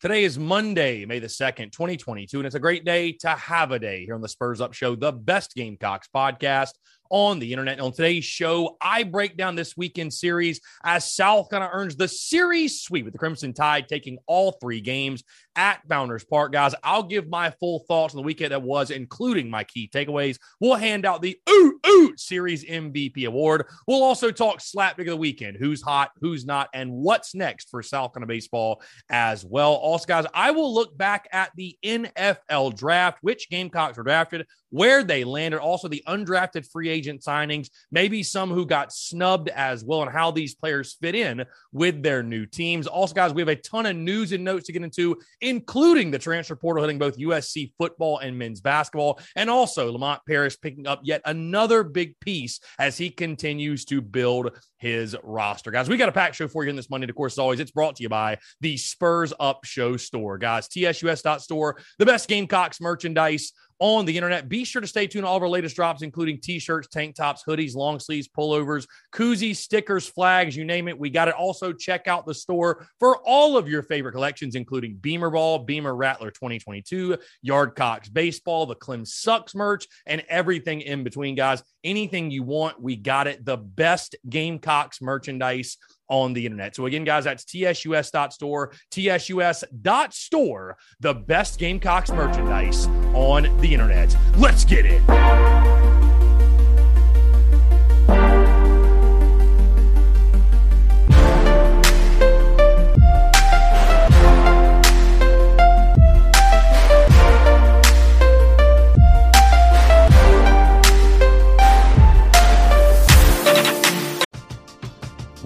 Today is Monday, May the 2nd, 2022, and it's a great day to have a day here on the Spurs Up Show, the best Gamecocks podcast on the internet. And on today's show, I break down this weekend series as South Carolina earns the series sweep with the Crimson Tide taking all three games at Founders Park. Guys, I'll give my full thoughts on the weekend that was, including my key takeaways. We'll hand out the Oot Oot Series MVP award. We'll also talk slap dick of the weekend who's hot, who's not, and what's next for South Carolina baseball as well. Also, guys, I will look back at the NFL draft, which Gamecocks were drafted, where they landed, also the undrafted free agent signings, maybe some who got snubbed as well, and how these players fit in with their new teams. Also, guys, we have a ton of news and notes to get into, including the transfer portal hitting both USC football and men's basketball, and also Lamont Paris picking up yet another big piece as he continues to build his roster. Guys, we got a packed show for you in this Monday. Of course, as always, it's brought to you by the Spurs Up Show store. Guys, tsus.store, the best Gamecocks merchandise on the internet. Be sure to stay tuned to all of our latest drops, including t shirts, tank tops, hoodies, long sleeves, pullovers, koozies, stickers, flags, you name it. We got it. Also, check out the store for all of your favorite collections, including Beamer Ball, Beamer Rattler 2022, Yardcocks Baseball, the Clem Sucks merch, and everything in between, guys. Anything you want, we got it. The best Gamecocks merchandise on the internet. So again, guys, that's tsus.store, tsus.store, the best Gamecocks merchandise on the internet. Let's get it.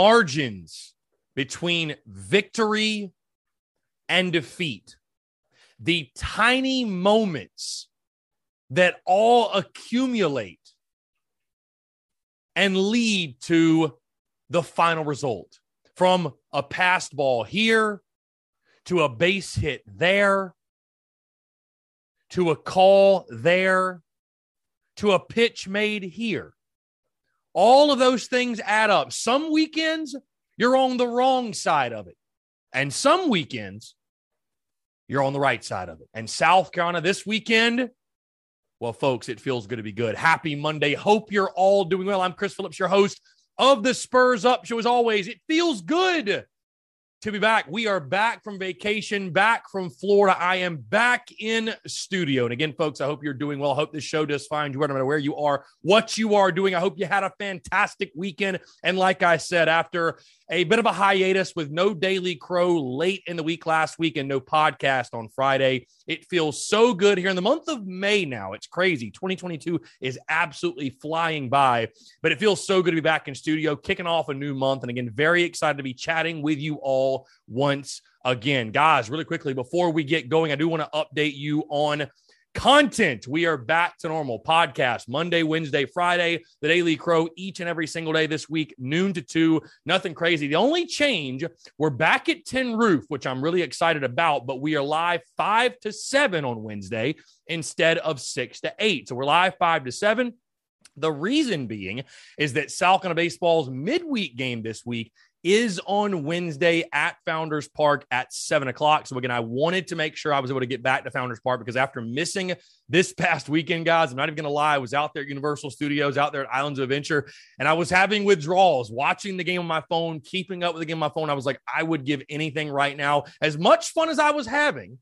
Margins between victory and defeat, the tiny moments that all accumulate and lead to the final result from a passed ball here to a base hit there to a call there to a pitch made here. All of those things add up. Some weekends, you're on the wrong side of it. And some weekends, you're on the right side of it. And South Carolina this weekend, well, folks, it feels good to be good. Happy Monday. Hope you're all doing well. I'm Chris Phillips, your host of the Spurs Up Show. As always, it feels good to be back. We are back from vacation, back from Florida. I am back in studio. And again, folks, I hope you're doing well. I hope this show does find you no matter where you are, what you are doing. I hope you had a fantastic weekend. And like I said, after a bit of a hiatus with no Daily Crow late in the week last week and no podcast on Friday. It feels so good here in the month of May now. It's crazy. 2022 is absolutely flying by, but it feels so good to be back in studio, kicking off a new month. And again, very excited to be chatting with you all once again. Guys, really quickly, before we get going, I do want to update you on content. We are back to normal podcast Monday, Wednesday, Friday, the Daily Crow each and every single day this week, noon to two. Nothing crazy. The only change, we're back at Tin Roof, which I'm really excited about, but we are live five to seven on Wednesday instead of six to eight. So we're live five to seven. The reason being is that Carolina Baseball's midweek game this week is on Wednesday at Founders Park at seven o'clock. So, again, I wanted to make sure I was able to get back to Founders Park because after missing this past weekend, guys, I'm not even going to lie, I was out there at Universal Studios, out there at Islands of Adventure, and I was having withdrawals, watching the game on my phone, keeping up with the game on my phone. I was like, I would give anything right now. As much fun as I was having,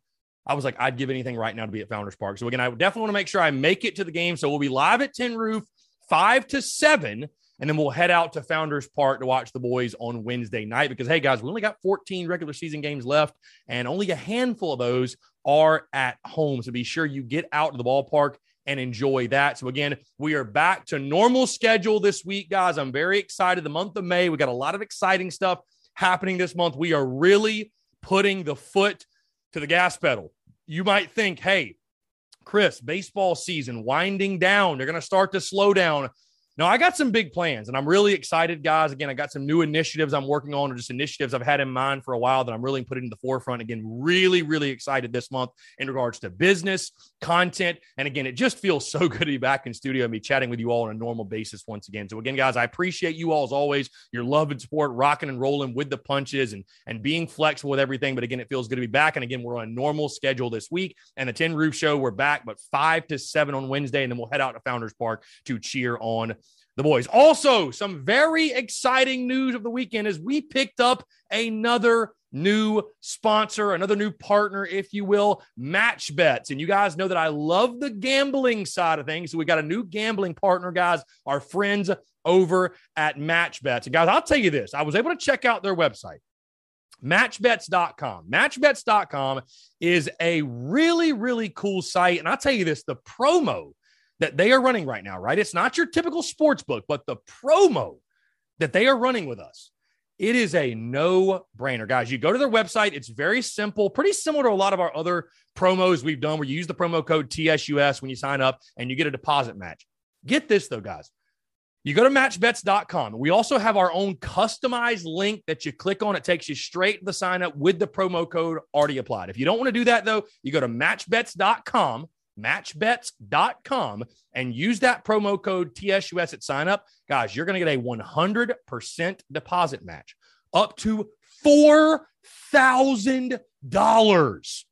I was like, I'd give anything right now to be at Founders Park. So, again, I definitely want to make sure I make it to the game. So, we'll be live at Tin Roof, five to seven. And then we'll head out to Founders Park to watch the boys on Wednesday night because, hey, guys, we only got 14 regular season games left, and only a handful of those are at home. So be sure you get out to the ballpark and enjoy that. So, again, we are back to normal schedule this week, guys. I'm very excited. The month of May, we got a lot of exciting stuff happening this month. We are really putting the foot to the gas pedal. You might think, hey, Chris, baseball season winding down. They're going to start to slow down. No, I got some big plans and I'm really excited, guys. Again, I got some new initiatives I'm working on, or just initiatives I've had in mind for a while that I'm really putting in the forefront. Again, really, really excited this month in regards to business, content. And again, it just feels so good to be back in studio and be chatting with you all on a normal basis once again. So, again, guys, I appreciate you all as always, your love and support, rocking and rolling with the punches and, and being flexible with everything. But again, it feels good to be back. And again, we're on a normal schedule this week. And the Tin Roof Show, we're back, but five to seven on Wednesday. And then we'll head out to Founders Park to cheer on the boys. Also, some very exciting news of the weekend is we picked up another new sponsor, another new partner, if you will, Match Bets. And you guys know that I love the gambling side of things. So we got a new gambling partner, guys, our friends over at Match Bets. And guys, I'll tell you this I was able to check out their website. Matchbets.com. Matchbets.com is a really, really cool site. And I'll tell you this the promo that they are running right now, right? It's not your typical sports book, but the promo that they are running with us. It is a no brainer, guys. You go to their website. It's very simple, pretty similar to a lot of our other promos we've done where you use the promo code TSUS when you sign up and you get a deposit match. Get this, though, guys. You go to matchbets.com. We also have our own customized link that you click on. It takes you straight to the sign up with the promo code already applied. If you don't want to do that, though, you go to matchbets.com matchbets.com and use that promo code TSUS at sign up. Guys, you're going to get a 100% deposit match up to $4,000.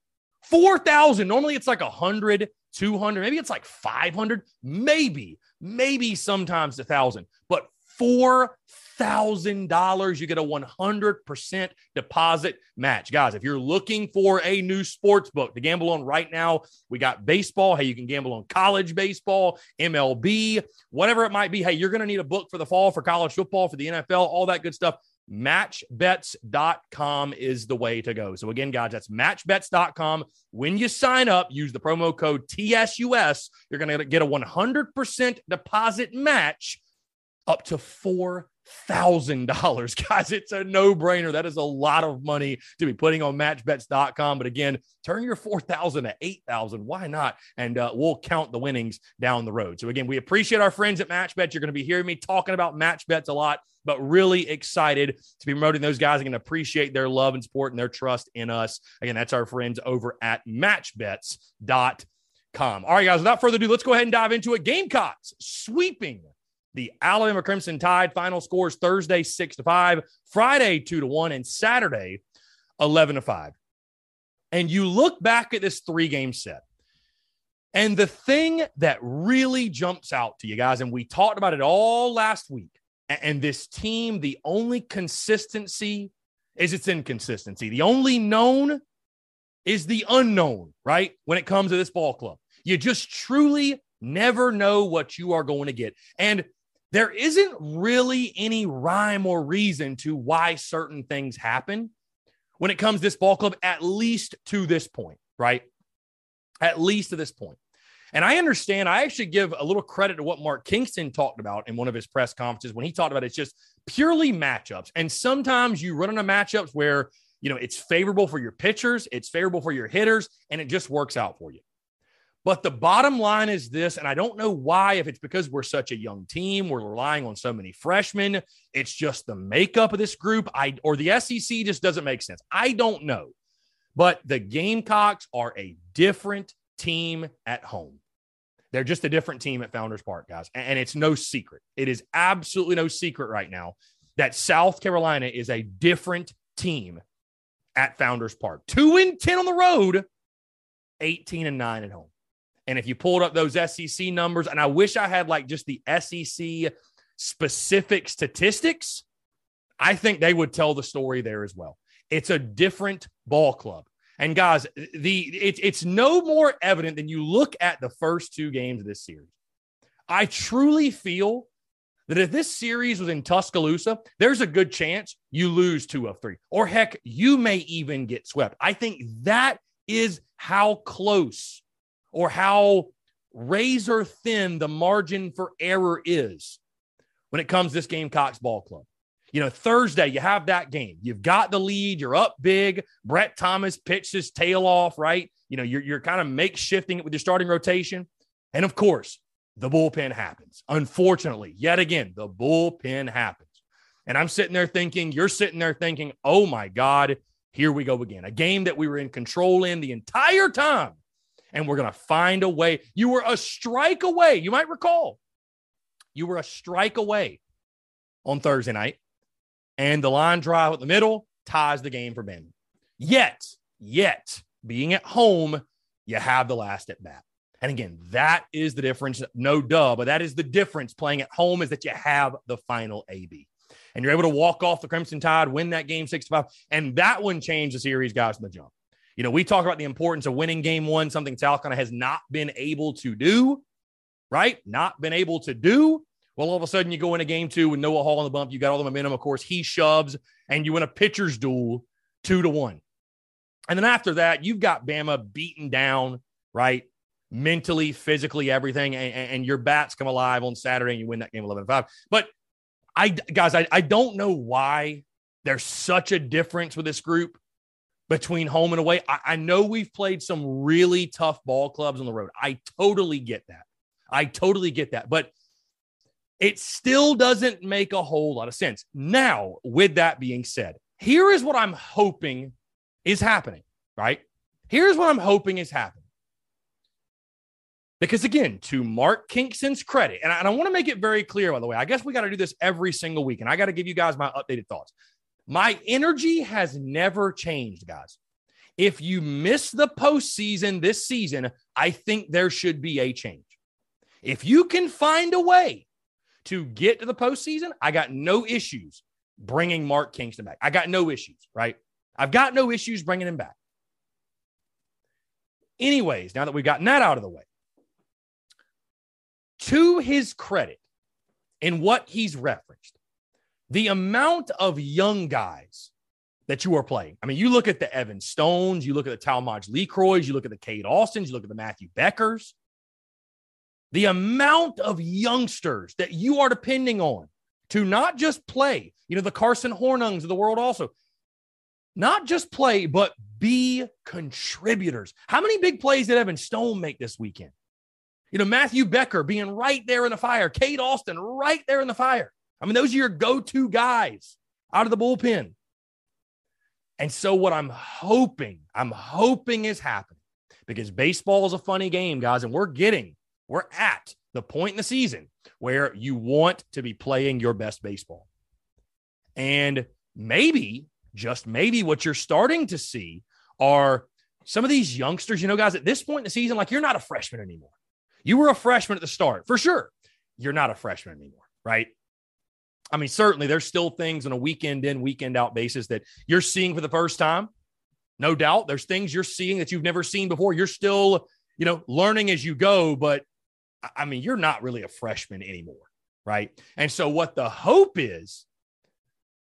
4000 Normally it's like 100, 200, maybe it's like 500, maybe, maybe sometimes a 1000, but $4,000. You get a 100% deposit match. Guys, if you're looking for a new sports book to gamble on right now, we got baseball. Hey, you can gamble on college baseball, MLB, whatever it might be. Hey, you're going to need a book for the fall, for college football, for the NFL, all that good stuff. Matchbets.com is the way to go. So, again, guys, that's matchbets.com. When you sign up, use the promo code TSUS. You're going to get a 100% deposit match up to four thousand dollars. Guys it's a no-brainer. That is a lot of money to be putting on matchbets.com but again turn your 4000 to 8000 why not? And uh, we'll count the winnings down the road. So again we appreciate our friends at matchbets. You're going to be hearing me talking about matchbets a lot but really excited to be promoting those guys and appreciate their love and support and their trust in us. Again that's our friends over at matchbets.com all right guys without further ado let's go ahead and dive into it. Gamecocks sweeping the Alabama Crimson Tide final scores Thursday 6 to 5, Friday 2 to 1, and Saturday 11 to 5. And you look back at this three game set. And the thing that really jumps out to you guys, and we talked about it all last week, and this team, the only consistency is its inconsistency. The only known is the unknown, right? When it comes to this ball club, you just truly never know what you are going to get. And there isn't really any rhyme or reason to why certain things happen when it comes to this ball club, at least to this point, right? At least to this point. And I understand, I actually give a little credit to what Mark Kingston talked about in one of his press conferences when he talked about it's just purely matchups. And sometimes you run into matchups where, you know, it's favorable for your pitchers, it's favorable for your hitters, and it just works out for you. But the bottom line is this, and I don't know why, if it's because we're such a young team, we're relying on so many freshmen. It's just the makeup of this group. I or the SEC just doesn't make sense. I don't know. But the Gamecocks are a different team at home. They're just a different team at Founders Park, guys. And it's no secret. It is absolutely no secret right now that South Carolina is a different team at Founders Park. Two and 10 on the road, 18 and 9 at home. And if you pulled up those SEC numbers, and I wish I had like just the SEC specific statistics, I think they would tell the story there as well. It's a different ball club. And guys, the it, it's no more evident than you look at the first two games of this series. I truly feel that if this series was in Tuscaloosa, there's a good chance you lose two of three, or heck, you may even get swept. I think that is how close or how razor thin the margin for error is when it comes to this Gamecocks ball club. You know, Thursday, you have that game. You've got the lead. You're up big. Brett Thomas pitched his tail off, right? You know, you're, you're kind of makeshifting it with your starting rotation. And of course, the bullpen happens. Unfortunately, yet again, the bullpen happens. And I'm sitting there thinking, you're sitting there thinking, oh my God, here we go again. A game that we were in control in the entire time and we're going to find a way. You were a strike away. You might recall you were a strike away on Thursday night, and the line drive at the middle ties the game for Ben. Yet, yet, being at home, you have the last at bat. And again, that is the difference. No duh, but that is the difference playing at home is that you have the final AB. And you're able to walk off the Crimson Tide, win that game 65. And that one changed the series, guys, from the jump. You know, we talk about the importance of winning game one, something Carolina has not been able to do, right? Not been able to do. Well, all of a sudden you go into game two with Noah Hall on the bump. You got all the momentum. Of course, he shoves and you win a pitcher's duel two to one. And then after that, you've got Bama beaten down, right? Mentally, physically, everything. And, and your bats come alive on Saturday and you win that game 11 5. But I, guys, I, I don't know why there's such a difference with this group between home and away. I, I, know we've played some really tough ball clubs on the road. I totally get that. I totally get that. But it still doesn't make a whole lot of sense. Now, with that being said, here is what I'm hoping is happening, right? Here's what I'm hoping is happening. Because again, to Mark Kingston's credit, and I, and I want to make it very clear, by the way, I guess we got to do this every single week, and I got to give you guys my updated thoughts. My energy has never changed, guys. If you miss the postseason this season, I think there should be a change. If you can find a way to get to the postseason, I got no issues bringing Mark Kingston back. I got no issues, right? I've got no issues bringing him back. Anyways, now that we've gotten that out of the way, to his credit, in what he's referenced, the amount of young guys that you are playing. I mean, you look at the Evan Stones, you look at the Talmadge LeCroys, you look at the Cade Austins, you look at the Matthew Beckers. The amount of youngsters that you are depending on to not just play, you know, the Carson Hornungs of the world also, not just play, but be contributors. How many big plays did Evan Stone make this weekend? You know, Matthew Becker being right there in the fire, Cade Austin right there in the fire. I mean, those are your go to guys out of the bullpen. And so, what I'm hoping, I'm hoping is happening because baseball is a funny game, guys, and we're getting, we're at the point in the season where you want to be playing your best baseball. And maybe, just maybe, what you're starting to see are some of these youngsters, you know, guys, at this point in the season, like you're not a freshman anymore. You were a freshman at the start, for sure. You're not a freshman anymore, right? I mean, certainly there's still things on a weekend in, weekend out basis that you're seeing for the first time. No doubt. There's things you're seeing that you've never seen before. You're still, you know, learning as you go, but I mean, you're not really a freshman anymore. Right. And so what the hope is,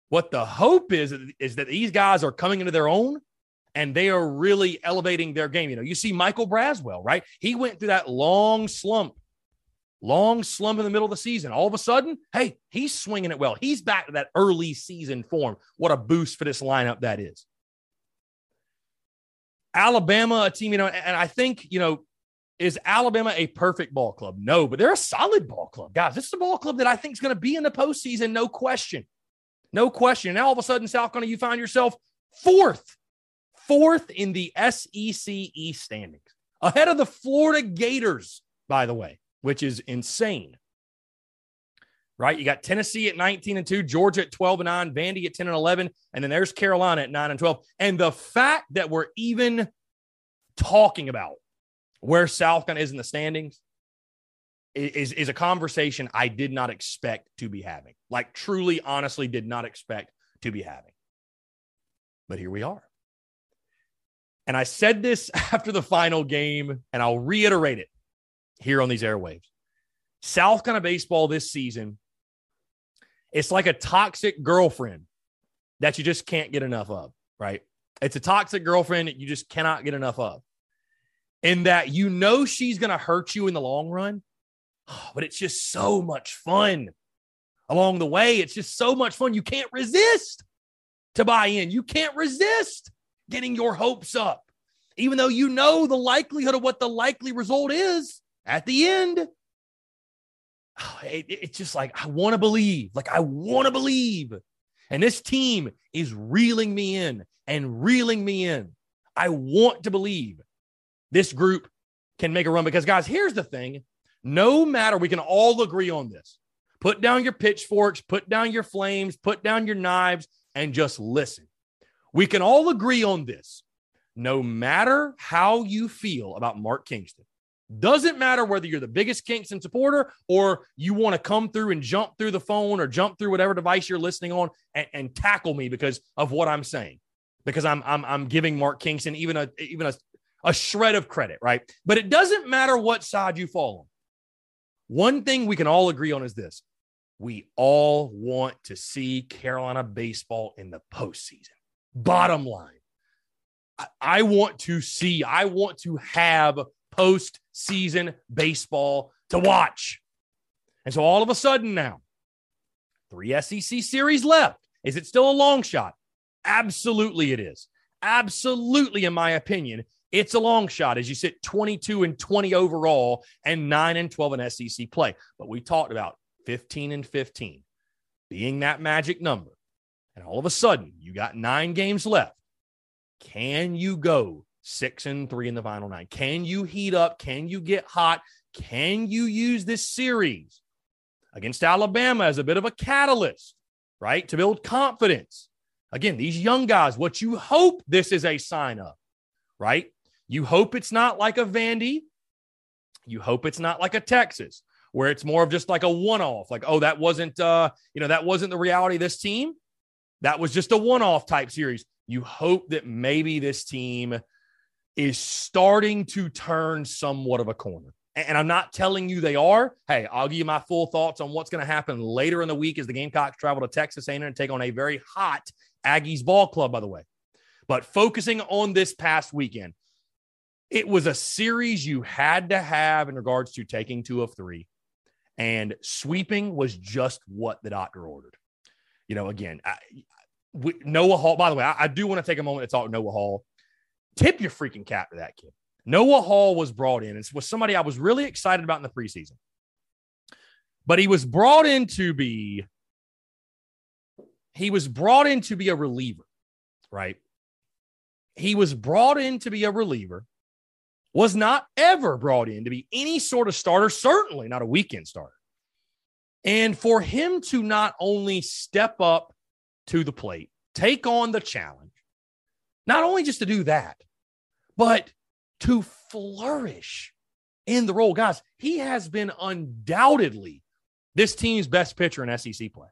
what the hope is, is that these guys are coming into their own and they are really elevating their game. You know, you see Michael Braswell, right? He went through that long slump long slump in the middle of the season. All of a sudden, hey, he's swinging it well. He's back to that early season form. What a boost for this lineup that is. Alabama, a team, you know, and I think, you know, Is Alabama a perfect ball club? No, but they're a solid ball club. Guys, this is a ball club that I think is going to be in the postseason, no question. No question. Now all of a sudden, South Carolina, you find yourself fourth, fourth in the SEC East standings, ahead of the Florida Gators, by the way, which is insane. Right? You got Tennessee at 19 and 2, Georgia at 12 and 9, Vandy at 10 and 11, and then there's Carolina at 9 and 12. And the fact that we're even talking about where South Carolina is in the standings is, is a conversation I did not expect to be having. Like, truly, honestly, did not expect to be having. But here we are. And I said this after the final game, and I'll reiterate it here on these airwaves. South Carolina baseball this season, it's like a toxic girlfriend that you just can't get enough of, right? It's a toxic girlfriend that you just cannot get enough of. In that you know she's going to hurt you in the long run, but it's just so much fun along the way. It's just so much fun. You can't resist to buy in. You can't resist getting your hopes up, even though you know the likelihood of what the likely result is at the end. It, it's just like, I want to believe. Like, I want to believe. And this team is reeling me in and reeling me in. I want to believe this group can make a run because, guys, here's the thing no matter, we can all agree on this. Put down your pitchforks, put down your flames, put down your knives, and just listen. We can all agree on this. No matter how you feel about Mark Kingston, doesn't matter whether you're the biggest Kingston supporter or you want to come through and jump through the phone or jump through whatever device you're listening on and, and tackle me because of what I'm saying. Because I'm I'm I'm giving Mark Kingston even a even a, a shred of credit, right? But it doesn't matter what side you fall on. One thing we can all agree on is this we all want to see Carolina baseball in the postseason. Bottom line, I, want to see, I want to have postseason baseball to watch. And so all of a sudden now, three SEC series left. Is it still a long shot? Absolutely, it is. Absolutely, in my opinion, it's a long shot as you sit 22 and 20 overall and 9 and 12 in SEC play. But we talked about 15 and 15 being that magic number. And all of a sudden, you got nine games left. Can you go six and three in the final nine? Can you heat up? Can you get hot? Can you use this series against Alabama as a bit of a catalyst, right? To build confidence. Again, these young guys, what you hope this is a sign of, right? You hope it's not like a Vandy. You hope it's not like a Texas, where it's more of just like a one-off. Like, oh, that wasn't uh, you know, that wasn't the reality of this team. That was just a one-off type series. You hope that maybe this team is starting to turn somewhat of a corner. And I'm not telling you they are. Hey, I'll give you my full thoughts on what's going to happen later in the week as the Gamecocks travel to Texas A&M and take on a very hot Aggies ball club, by the way. But focusing on this past weekend, it was a series you had to have in regards to taking two of three. And sweeping was just what the doctor ordered. You know, again, I, we, Noah Hall, by the way, I, I do want to take a moment to talk Noah Hall. Tip your freaking cap to that kid. Noah Hall was brought in It was somebody I was really excited about in the preseason. But he was brought in to be he was brought in to be a reliever, right? He was brought in to be a reliever was not ever brought in to be any sort of starter, certainly not a weekend starter. And for him to not only step up to the plate, take on the challenge, not only just to do that, but to flourish in the role. Guys, he has been undoubtedly this team's best pitcher in SEC play.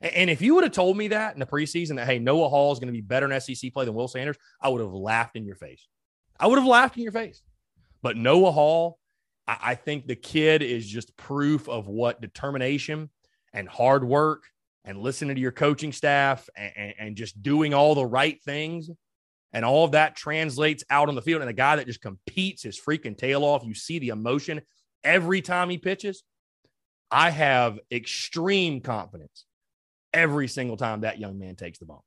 And if you would have told me that in the preseason that, hey, Noah Hall is going to be better in SEC play than Will Sanders, I would have laughed in your face. I would have laughed in your face. But Noah Hall, I, think the kid is just proof of what determination and hard work and listening to your coaching staff and, and, and, just doing all the right things. And all of that translates out on the field. And a guy that just competes his freaking tail off, you see the emotion every time he pitches. I have extreme confidence every single time that young man takes the ball.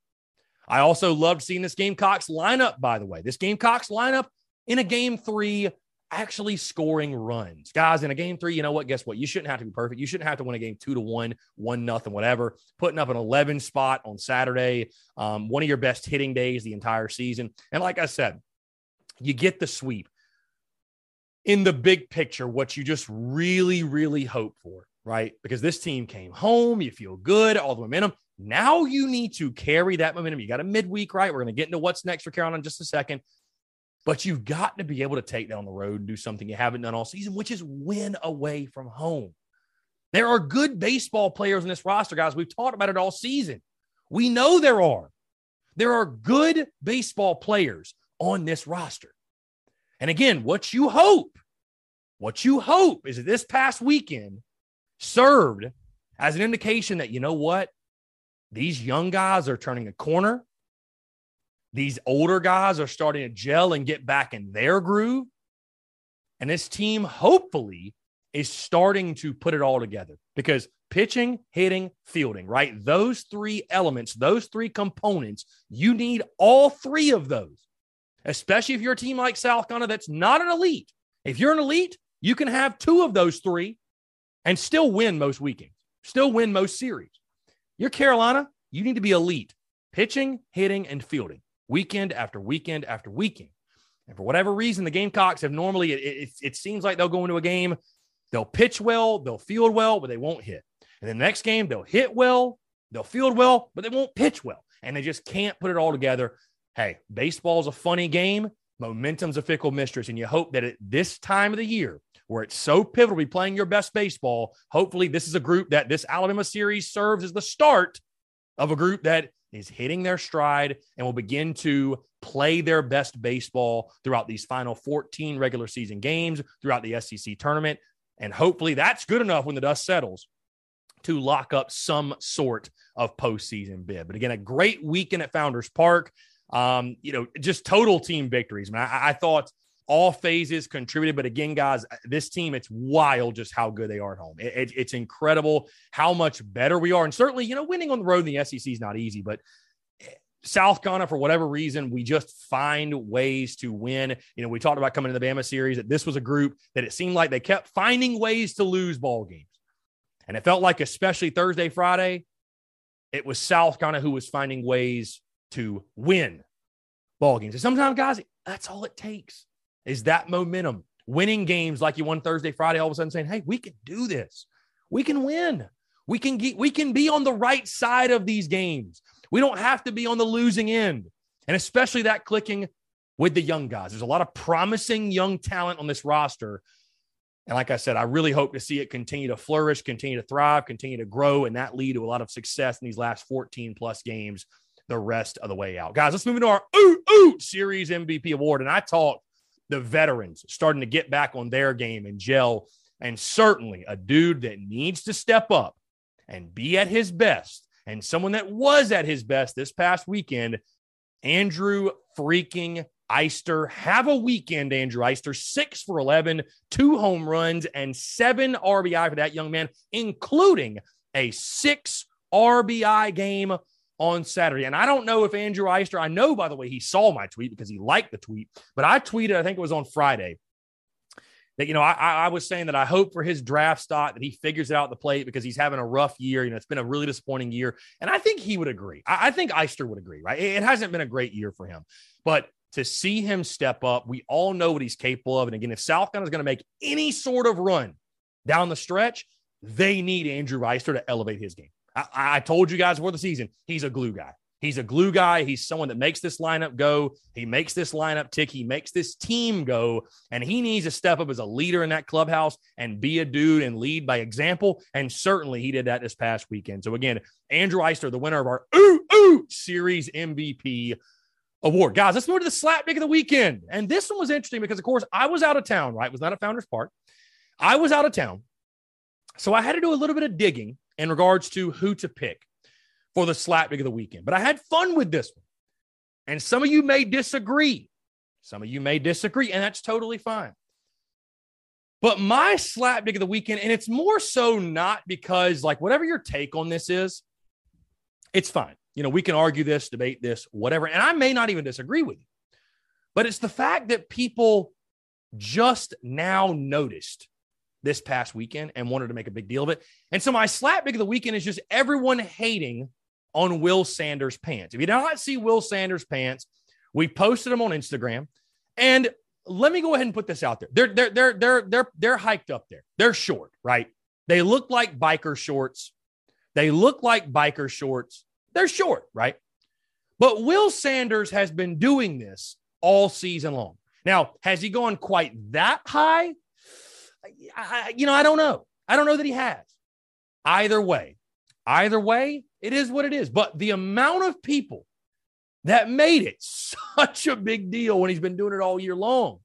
I also loved seeing this Gamecocks lineup, by the way. This Gamecocks lineup in a game three actually scoring runs. Guys, in a game three, you know what? Guess what? You shouldn't have to be perfect. You shouldn't have to win a game two to one, one nothing, whatever. Putting up an 11 spot on Saturday, um, one of your best hitting days the entire season. And like I said, you get the sweep. In the big picture, what you just really, really hope for, right? Because this team came home, you feel good, all the momentum. Now you need to carry that momentum. You got a midweek, right? We're going to get into what's next for Carolina in just a second. But you've got to be able to take down the road and do something you haven't done all season, which is win away from home. There are good baseball players in this roster, guys. We've talked about it all season. We know there are. There are good baseball players on this roster. And again, what you hope, what you hope is that this past weekend served as an indication that, you know what? These young guys are turning a corner. These older guys are starting to gel and get back in their groove. And this team, hopefully, is starting to put it all together because pitching, hitting, fielding, right? Those three elements, those three components, you need all three of those, especially if you're a team like South Carolina that's not an elite. If you're an elite, you can have two of those three and still win most weekends, still win most series. You're Carolina, you need to be elite pitching, hitting, and fielding weekend after weekend after weekend. And for whatever reason, the Gamecocks have normally, it, it, it, seems like they'll go into a game, they'll pitch well, they'll field well, but they won't hit. And the next game, they'll hit well, they'll field well, but they won't pitch well. And they just can't put it all together. Hey, baseball's a funny game. Momentum's a fickle mistress. And you hope that at this time of the year, where it's so pivotal to be playing your best baseball, hopefully this is a group that this Alabama series serves as the start of a group that is hitting their stride and will begin to play their best baseball throughout these final 14 regular season games, throughout the SEC tournament. And hopefully that's good enough when the dust settles to lock up some sort of postseason bid. But again, a great weekend at Founders Park. Um, you know, just total team victories. I, mean, I, I thought all phases contributed. But again, guys, this team, it's wild just how good they are at home. It, it, it's incredible how much better we are. And certainly, you know, winning on the road in the SEC is not easy, but eh, South Carolina, for whatever reason, we just find ways to win. You know, we talked about coming to the Bama series that this was a group that it seemed like they kept finding ways to lose ball games. And it felt like, especially Thursday, Friday, it was South Carolina who was finding ways to win ball games. And sometimes, guys, that's all it takes is that momentum, winning games like you won Thursday, Friday, all of a sudden saying, hey, we can do this. We can win. We can get, we can be on the right side of these games. We don't have to be on the losing end. And especially that clicking with the young guys. There's a lot of promising young talent on this roster. And like I said, I really hope to see it continue to flourish, continue to thrive, continue to grow, and that lead to a lot of success in these last 14 plus games the rest of the way out. Guys, let's move into our oot, oot, series MVP award. And I talked the veterans starting to get back on their game and gel. And certainly a dude that needs to step up and be at his best, and someone that was at his best this past weekend, Andrew freaking Eyster. Have a weekend, Andrew Eyster. Six for 11, two home runs, and seven RBI for that young man, including a six RBI game on Saturday. And I don't know if Andrew Eyster, I know, by the way, he saw my tweet because he liked the tweet, but I tweeted, I think it was on Friday, that, you know, I, I was saying that I hope for his draft stock that he figures it out the plate because he's having a rough year. You know, it's been a really disappointing year. And I think he would agree. I, I think Eyster would agree, right? It, it hasn't been a great year for him. But to see him step up, we all know what he's capable of. And again, if South Carolina is going to make any sort of run down the stretch, they need Andrew Eyster to elevate his game. I, I told you guys before the season, he's a glue guy. He's a glue guy. He's someone that makes this lineup go. He makes this lineup tick. He makes this team go. And he needs to step up as a leader in that clubhouse and be a dude and lead by example. And certainly he did that this past weekend. So again, Andrew Eyster, the winner of our Oot Oot Series MVP award. Guys, let's move to the slap dick of the weekend. And this one was interesting because, of course, I was out of town, right? It was not at Founders Park. I was out of town. So I had to do a little bit of digging in regards to who to pick for the slap dick of the weekend. But I had fun with this one. And some of you may disagree. Some of you may disagree, and that's totally fine. But my slap dick of the weekend, and it's more so not because, like, whatever your take on this is, it's fine. You know, we can argue this, debate this, whatever. And I may not even disagree with you. But it's the fact that people just now noticed this past weekend and wanted to make a big deal of it. And so my slap dick of the weekend is just everyone hating on Will Sanders pants. If you do not see Will Sanders pants, we posted them on Instagram. And let me go ahead and put this out there. They're they're they're they're they're they're hiked up there. They're short, right? They look like biker shorts. They look like biker shorts. They're short, right? But Will Sanders has been doing this all season long. Now, has he gone quite that high? I, you know, I don't know. I don't know that he has. Either way, either way, it is what it is. But the amount of people that made it such a big deal when he's been doing it all year long,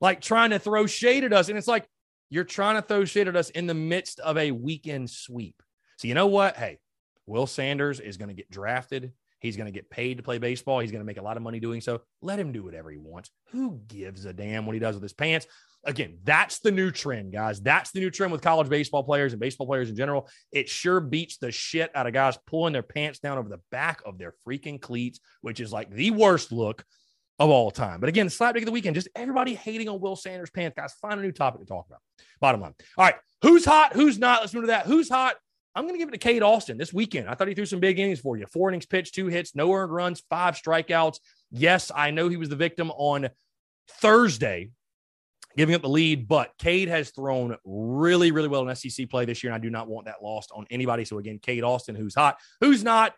like trying to throw shade at us. And it's like, you're trying to throw shade at us in the midst of a weekend sweep. So, you know what? Hey, Will Sanders is going to get drafted. He's going to get paid to play baseball. He's going to make a lot of money doing so. Let him do whatever he wants. Who gives a damn what he does with his pants? Again, that's the new trend, guys. That's the new trend with college baseball players and baseball players in general. It sure beats the shit out of guys pulling their pants down over the back of their freaking cleats, which is like the worst look of all time. But again, slap dick of the weekend, just everybody hating on Will Sanders' pants. Guys, find a new topic to talk about. Bottom line. All right. Who's hot? Who's not? Let's move to that. Who's hot? I'm going to give it to Cade Austin this weekend. I thought he threw some big innings for you. Four innings pitched, two hits, no earned runs, five strikeouts. Yes, I know he was the victim on Thursday, giving up the lead, but Cade has thrown really, really well in SEC play this year, and I do not want that lost on anybody. So again, Cade Austin, who's hot, who's not.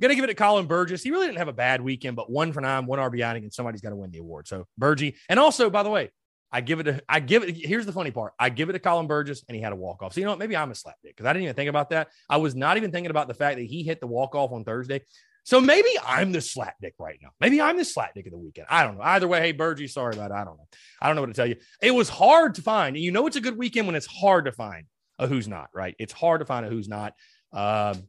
Gonna give it to Colin Burgess. He really didn't have a bad weekend, but one for nine, one RBI, and somebody's got to win the award. So Burgie, and also by the way, I give it a, I give it, here's the funny part. I give it to Colin Burgess and he had a walk off. So, you know what? Maybe I'm a slap dick because I didn't even think about that. I was not even thinking about the fact that he hit the walk off on Thursday. So maybe I'm the slap dick right now. Maybe I'm the slap dick of the weekend. I don't know. Either way, hey, Burgie, sorry about it. I don't know. I don't know what to tell you. It was hard to find. And you know, it's a good weekend when it's hard to find a who's not, right? It's hard to find a who's not. Um,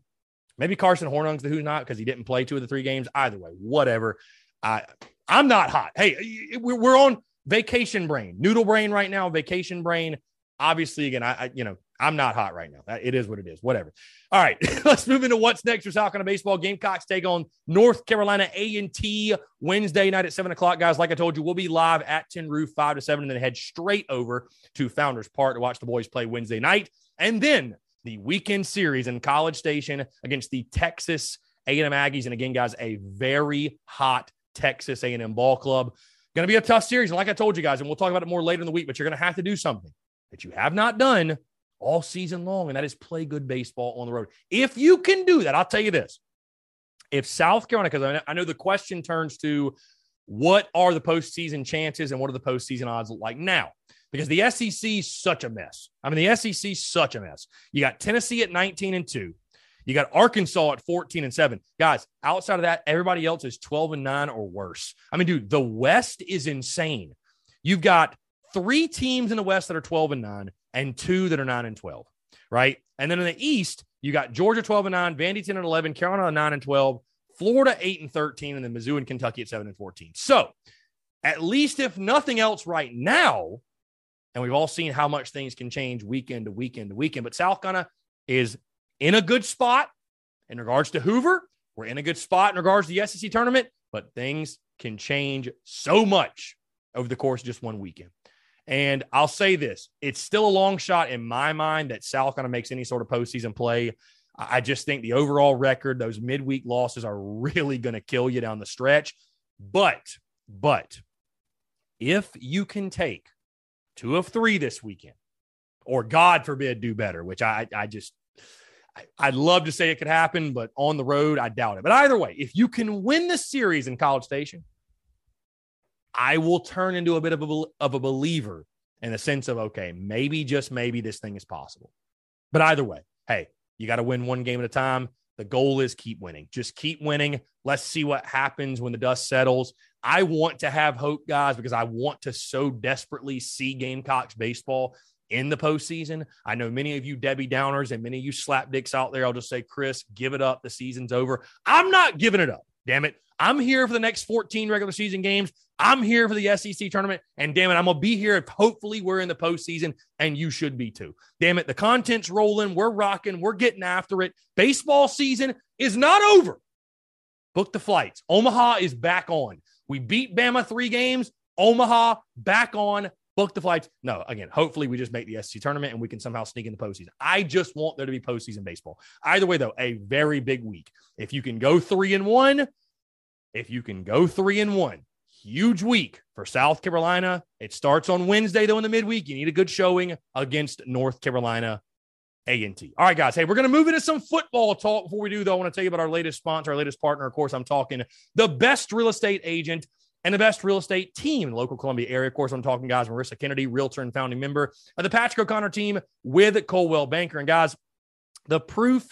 maybe Carson Hornung's the who's not because he didn't play two of the three games. Either way, whatever. I, I'm not hot. Hey, we're on vacation brain, noodle brain right now, vacation brain. Obviously, again, I, I, you know, I'm not hot right now. It is what it is. Whatever. All right, let's move into what's next for South Carolina baseball. Gamecocks take on North Carolina A and T Wednesday night at seven o'clock. Guys, like I told you, we'll be live at Tin Roof five to seven, and then head straight over to Founders Park to watch the boys play Wednesday night, and then the weekend series in College Station against the Texas A&M Aggies. And again, guys, a very hot Texas A&M ball club. Going to be a tough series. And like I told you guys, and we'll talk about it more later in the week, but you're going to have to do something that you have not done all season long, and that is play good baseball on the road. If you can do that, I'll tell you this. If South Carolina, because I know the question turns to what are the postseason chances and what are the postseason odds like now? Because the SEC is such a mess. I mean, the SEC is such a mess. You got Tennessee at 19 and 2. You got Arkansas at 14 and 7. Guys, outside of that, everybody else is 12 and 9 or worse. I mean, dude, the West is insane. You've got three teams in the West that are 12 and 9 and two that are 9 and 12, right? And then in the East, you got Georgia 12 and 9, Vandy 10 and 11, Carolina 9 and 12, Florida 8 and 13, and then Mizzou and Kentucky at 7 and 14. So, at least if nothing else right now, and we've all seen how much things can change weekend to weekend to weekend, but South Carolina is in a good spot in regards to Hoover. We're in a good spot in regards to the SEC tournament, but things can change so much over the course of just one weekend. And I'll say this it's still a long shot in my mind that South Carolina makes any sort of postseason play. I just think the overall record, those midweek losses are really going to kill you down the stretch. But, but if you can take two of three this weekend, or God forbid, do better, which I, I just I'd love to say it could happen, but on the road, I doubt it. But either way, if you can win the series in College Station, I will turn into a bit of a, of a believer in the sense of, okay, maybe, just maybe this thing is possible. But either way, hey, you got to win one game at a time. The goal is keep winning. Just keep winning. Let's see what happens when the dust settles. I want to have hope, guys, because I want to so desperately see Gamecocks baseball in the postseason. I know many of you Debbie Downers and many of you slapdicks out there. I'll just say, Chris, give it up. The season's over. I'm not giving it up. Damn it. I'm here for the next 14 regular season games. I'm here for the SEC tournament. And damn it, I'm going to be here if hopefully we're in the postseason and you should be too. Damn it, the content's rolling. We're rocking. We're getting after it. Baseball season is not over. Book the flights. Omaha is back on. We beat Bama three games. Omaha back on book the flights. No, again, hopefully we just make the SEC tournament and we can somehow sneak in the postseason. I just want there to be postseason baseball. Either way, though, a very big week. If you can go three and one, if you can go three and one, huge week for South Carolina. It starts on Wednesday, though, in the midweek. You need a good showing against North Carolina A&T. All right, guys. Hey, we're going to move into some football talk. Before we do, though, I want to tell you about our latest sponsor, our latest partner. Of course, I'm talking the best real estate agent and the best real estate team in the local Columbia area. Of course, I'm talking, guys, Marissa Kennedy, realtor and founding member of the Patrick O'Connor team with Coldwell Banker. And, guys, the proof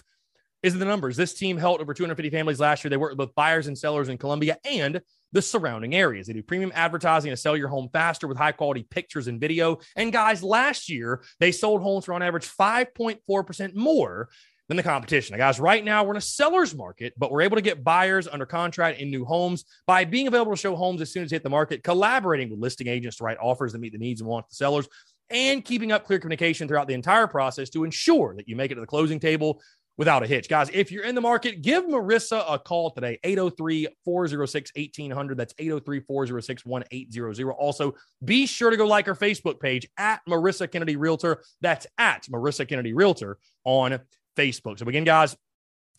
is in the numbers. This team helped over 250 families last year. They worked with both buyers and sellers in Columbia and the surrounding areas. They do premium advertising to sell your home faster with high quality pictures and video. And guys, last year they sold homes for on average 5.4% more than the competition. Now, guys, right now we're in a seller's market, but we're able to get buyers under contract in new homes by being available to show homes as soon as they hit the market, collaborating with listing agents to write offers that meet the needs and wants of the sellers, and keeping up clear communication throughout the entire process to ensure that you make it to the closing table without a hitch. Guys, if you're in the market, give Marissa a call today, 803 406 1800. That's 803 406 1800. Also, be sure to go like our Facebook page at Marissa Kennedy Realtor. That's at Marissa Kennedy Realtor on Facebook. So, again, guys,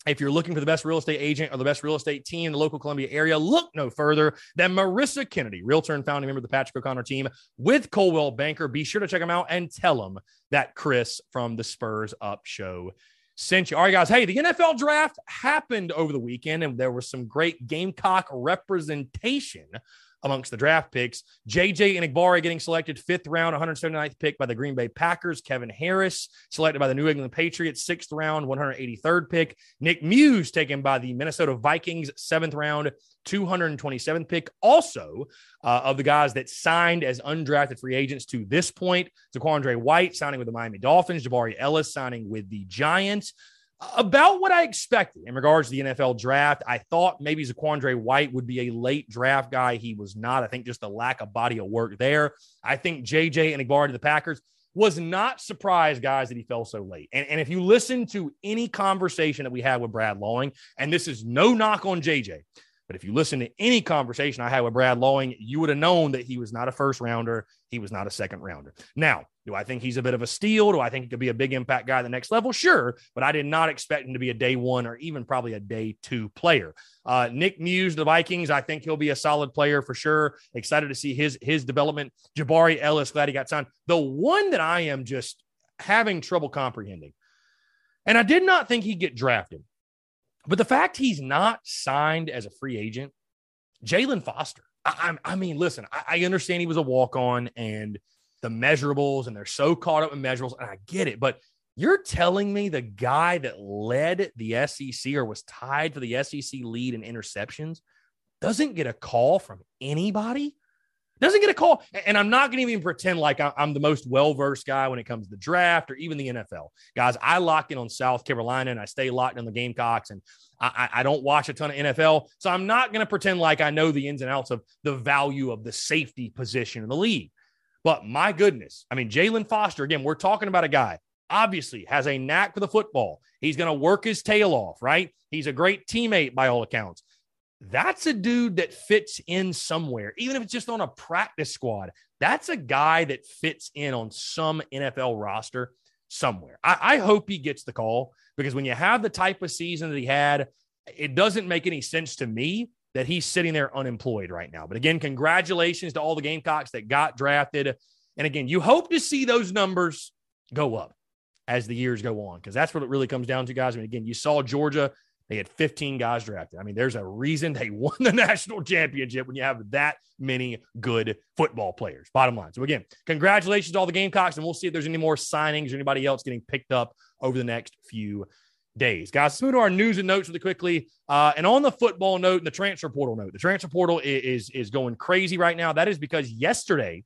if you're looking for the best real estate agent or the best real estate team in the local Columbia area, look no further than Marissa Kennedy, realtor and founding member of the Patrick O'Connor team with Coldwell Banker. Be sure to check them out and tell them that Chris from the Spurs Up Show sent you. All right, guys. Hey, the NFL draft happened over the weekend, and there was some great Gamecock representation amongst the draft picks. JJ Enagbare getting selected fifth round, 179th pick by the Green Bay Packers. Kevin Harris selected by the New England Patriots, sixth round, 183rd pick. Nick Muse taken by the Minnesota Vikings, seventh round, 227th pick. Also, uh, of the guys that signed as undrafted free agents to this point, Zaquandre White signing with the Miami Dolphins, Jabari Ellis signing with the Giants about what I expected in regards to the NFL draft. I thought maybe Zaquandre White would be a late draft guy. He was not. I think just a lack of body of work there. I think JJ and Enagbare to the Packers was not surprised, guys, that he fell so late. And, and if you listen to any conversation that we had with Brad Lawing, and this is no knock on JJ, but if you listen to any conversation I had with Brad Lawing, you would have known that he was not a first rounder. He was not a second rounder. Now, do I think he's a bit of a steal? Do I think he could be a big impact guy at the next level? Sure. But I did not expect him to be a day one or even probably a day two player. Uh, Nick Muse, the Vikings, I think he'll be a solid player for sure. Excited to see his, his development. Jabari Ellis, glad he got signed. The one that I am just having trouble comprehending, and I did not think he'd get drafted but the fact he's not signed as a free agent, Jaylan Foster. I, I, mean, listen, I, I understand he was a walk on and the measurables, and they're so caught up in measurables, and I get it. But you're telling me the guy that led the SEC or was tied for the SEC lead in interceptions doesn't get a call from anybody? Doesn't get a call. And I'm not going to even pretend like I'm the most well versed guy when it comes to the draft or even the NFL. Guys, I lock in on South Carolina and I stay locked in the Gamecocks, and I, I don't watch a ton of NFL. So I'm not going to pretend like I know the ins and outs of the value of the safety position in the league. But my goodness, I mean, Jaylan Foster, again, we're talking about a guy obviously has a knack for the football. He's going to work his tail off, right? He's a great teammate by all accounts that's a dude that fits in somewhere, even if it's just on a practice squad. That's a guy that fits in on some NFL roster somewhere. I, I, hope he gets the call because when you have the type of season that he had, it doesn't make any sense to me that he's sitting there unemployed right now. But again, congratulations to all the Gamecocks that got drafted. And again, you hope to see those numbers go up as the years go on because that's what it really comes down to, guys. I mean, again, you saw Georgia they had 15 guys drafted. I mean, there's a reason they won the national championship when you have that many good football players. Bottom line. So, again, congratulations to all the Gamecocks, and we'll see if there's any more signings or anybody else getting picked up over the next few days. Guys, let's move to our news and notes really quickly. Uh, and on the football note and the transfer portal note, the transfer portal is, is, is going crazy right now. That is because yesterday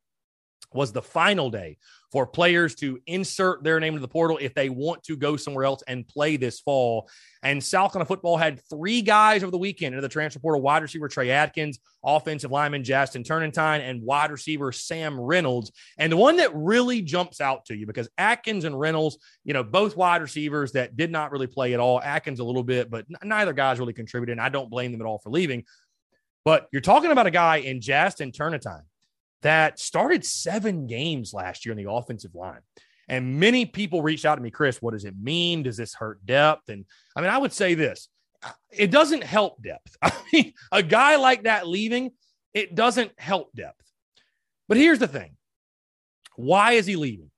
was the final day for players to insert their name to the portal if they want to go somewhere else and play this fall. And South Carolina football had three guys over the weekend into the transfer portal wide receiver Trey Atkins, offensive lineman Justin Turnetine, and wide receiver Sam Reynolds. And the one that really jumps out to you because Atkins and Reynolds, you know, both wide receivers that did not really play at all. Atkins a little bit, but neither guy's really contributed. And I don't blame them at all for leaving. But you're talking about a guy in Justin Turnetine that started seven games last year in the offensive line. And many people reached out to me, Chris, what does it mean? Does this hurt depth? And I mean, I would say this it doesn't help depth. I mean, a guy like that leaving, it doesn't help depth. But here's the thing why is he leaving?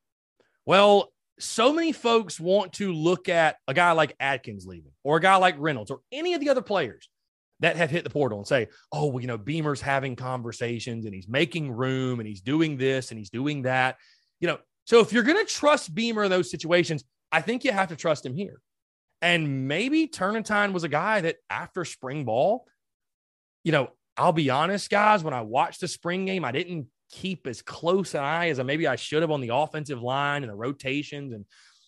Well, so many folks want to look at a guy like Adkins leaving or a guy like Reynolds or any of the other players that have hit the portal and say, oh, well, you know, Beamer's having conversations and he's making room and he's doing this and he's doing that. You know, so if you're going to trust Beamer in those situations, I think you have to trust him here. And maybe Turnetine was a guy that after spring ball, you know, I'll be honest, guys, when I watched the spring game, I didn't keep as close an eye as I maybe I should have on the offensive line and the rotations. And,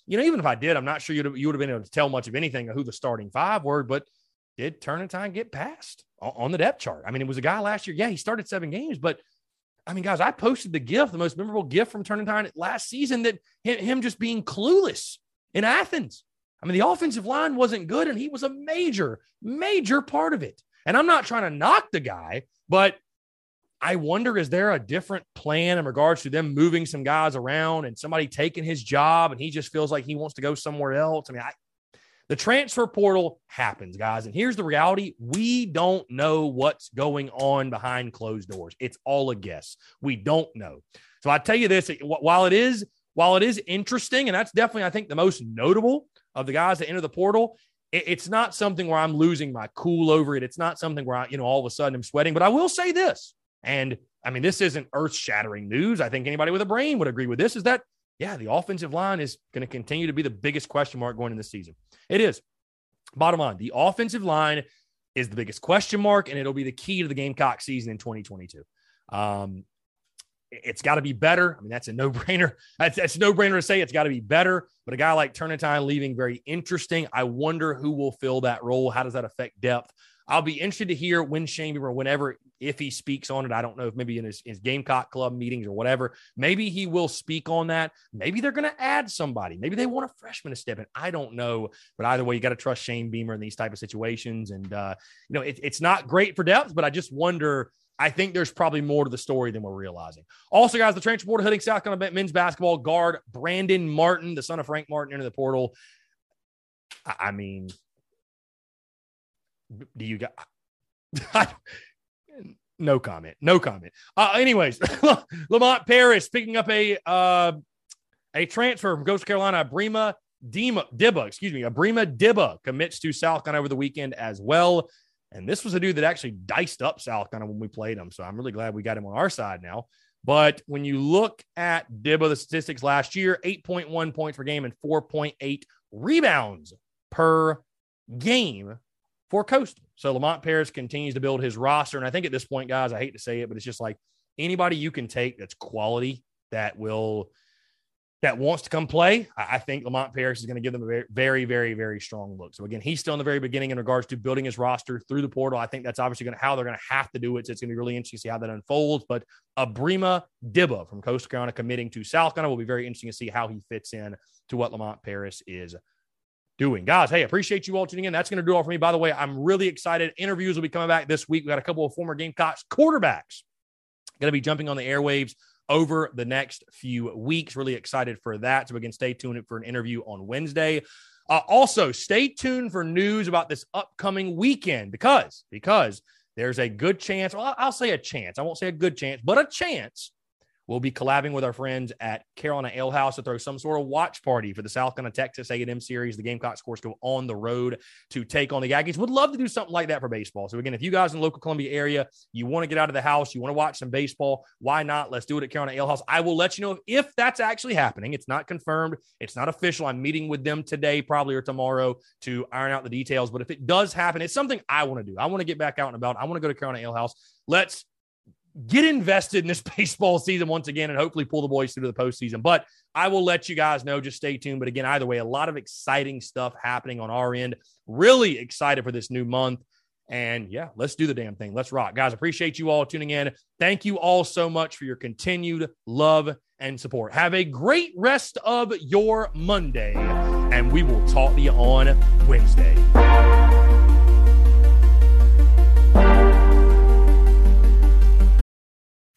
you know, even if I did, I'm not sure you would have been able to tell much of anything of who the starting five were, but did Turnetine get passed on the depth chart? I mean, it was a guy last year. Yeah, he started seven games, but I mean, guys, I posted the gift, the most memorable gift from Turnetine last season that him just being clueless in Athens. I mean, the offensive line wasn't good, and he was a major, major part of it. And I'm not trying to knock the guy, but I wonder is there a different plan in regards to them moving some guys around and somebody taking his job and he just feels like he wants to go somewhere else? I mean, I, the transfer portal happens, guys. And here's the reality we don't know what's going on behind closed doors. It's all a guess. We don't know. So I tell you this while it is, while it is interesting, and that's definitely, I think, the most notable of the guys that enter the portal, it's not something where I'm losing my cool over it. It's not something where I, you know, all of a sudden I'm sweating. But I will say this and I mean, this isn't earth shattering news. I think anybody with a brain would agree with this is that, yeah, the offensive line is going to continue to be the biggest question mark going into the season. It is. Bottom line, the offensive line is the biggest question mark, and it'll be the key to the Gamecock season in 2022. Um, it's got to be better. I mean, that's a no brainer. That's, that's a no brainer to say it's got to be better. But a guy like Turnetine leaving, very interesting. I wonder who will fill that role. How does that affect depth? I'll be interested to hear when Shane Beamer, whenever, if he speaks on it. I don't know if maybe in his, his Gamecock Club meetings or whatever. Maybe he will speak on that. Maybe they're going to add somebody. Maybe they want a freshman to step in. I don't know. But either way, you got to trust Shane Beamer in these type of situations. And, uh, you know, it, it's not great for depth, but I just wonder. I think there's probably more to the story than we're realizing. Also, guys, the transfer portal hitting South Carolina men's basketball guard Brandon Martin, the son of Frank Martin, into the portal. I mean, do you got no comment no comment uh, anyways lamont paris picking up a uh, a transfer from coastal carolina brima Dima, Dibba, excuse me, Abrima Dibba commits to South Carolina over the weekend as well. And this was a dude that actually diced up South Carolina when we played him. So I'm really glad we got him on our side now. But when you look at Dibba, the statistics last year 8.1 points per game and 4.8 rebounds per game for Coastal. So Lamont Paris continues to build his roster. And I think at this point, guys, I hate to say it, but it's just like anybody you can take that's quality that will that wants to come play, I think Lamont Paris is going to give them a very, very, very, strong look. So again, he's still in the very beginning in regards to building his roster through the portal. I think that's obviously going to how they're going to have to do it. So it's going to be really interesting to see how that unfolds. But Abrima Dibba from Coastal Carolina committing to South Carolina will be very interesting to see how he fits in to what Lamont Paris is doing. Guys, hey, appreciate you all tuning in. That's going to do all for me. By the way, I'm really excited. Interviews will be coming back this week. We got a couple of former Gamecocks quarterbacks going to be jumping on the airwaves over the next few weeks. Really excited for that. So, again, stay tuned for an interview on Wednesday. Uh, also, stay tuned for news about this upcoming weekend because because there's a good chance. Well, I'll say a chance. I won't say a good chance, but a chance We'll be collabing with our friends at Carolina Ale House to throw some sort of watch party for the South Carolina Texas A&M series. The Gamecocks, of course, go on the road to take on the Aggies. Would love to do something like that for baseball. So again, if you guys in the local Columbia area, you want to get out of the house, you want to watch some baseball, why not? Let's do it at Carolina Ale House. I will let you know if that's actually happening. It's not confirmed. It's not official. I'm meeting with them today, probably or tomorrow, to iron out the details. But if it does happen, it's something I want to do. I want to get back out and about. I want to go to Carolina Ale House. Let's get invested in this baseball season once again and hopefully pull the boys through to the postseason. But I will let you guys know. Just stay tuned. But again, either way, a lot of exciting stuff happening on our end. Really excited for this new month. And yeah, let's do the damn thing. Let's rock. Guys, appreciate you all tuning in. Thank you all so much for your continued love and support. Have a great rest of your Monday, and we will talk to you on Wednesday.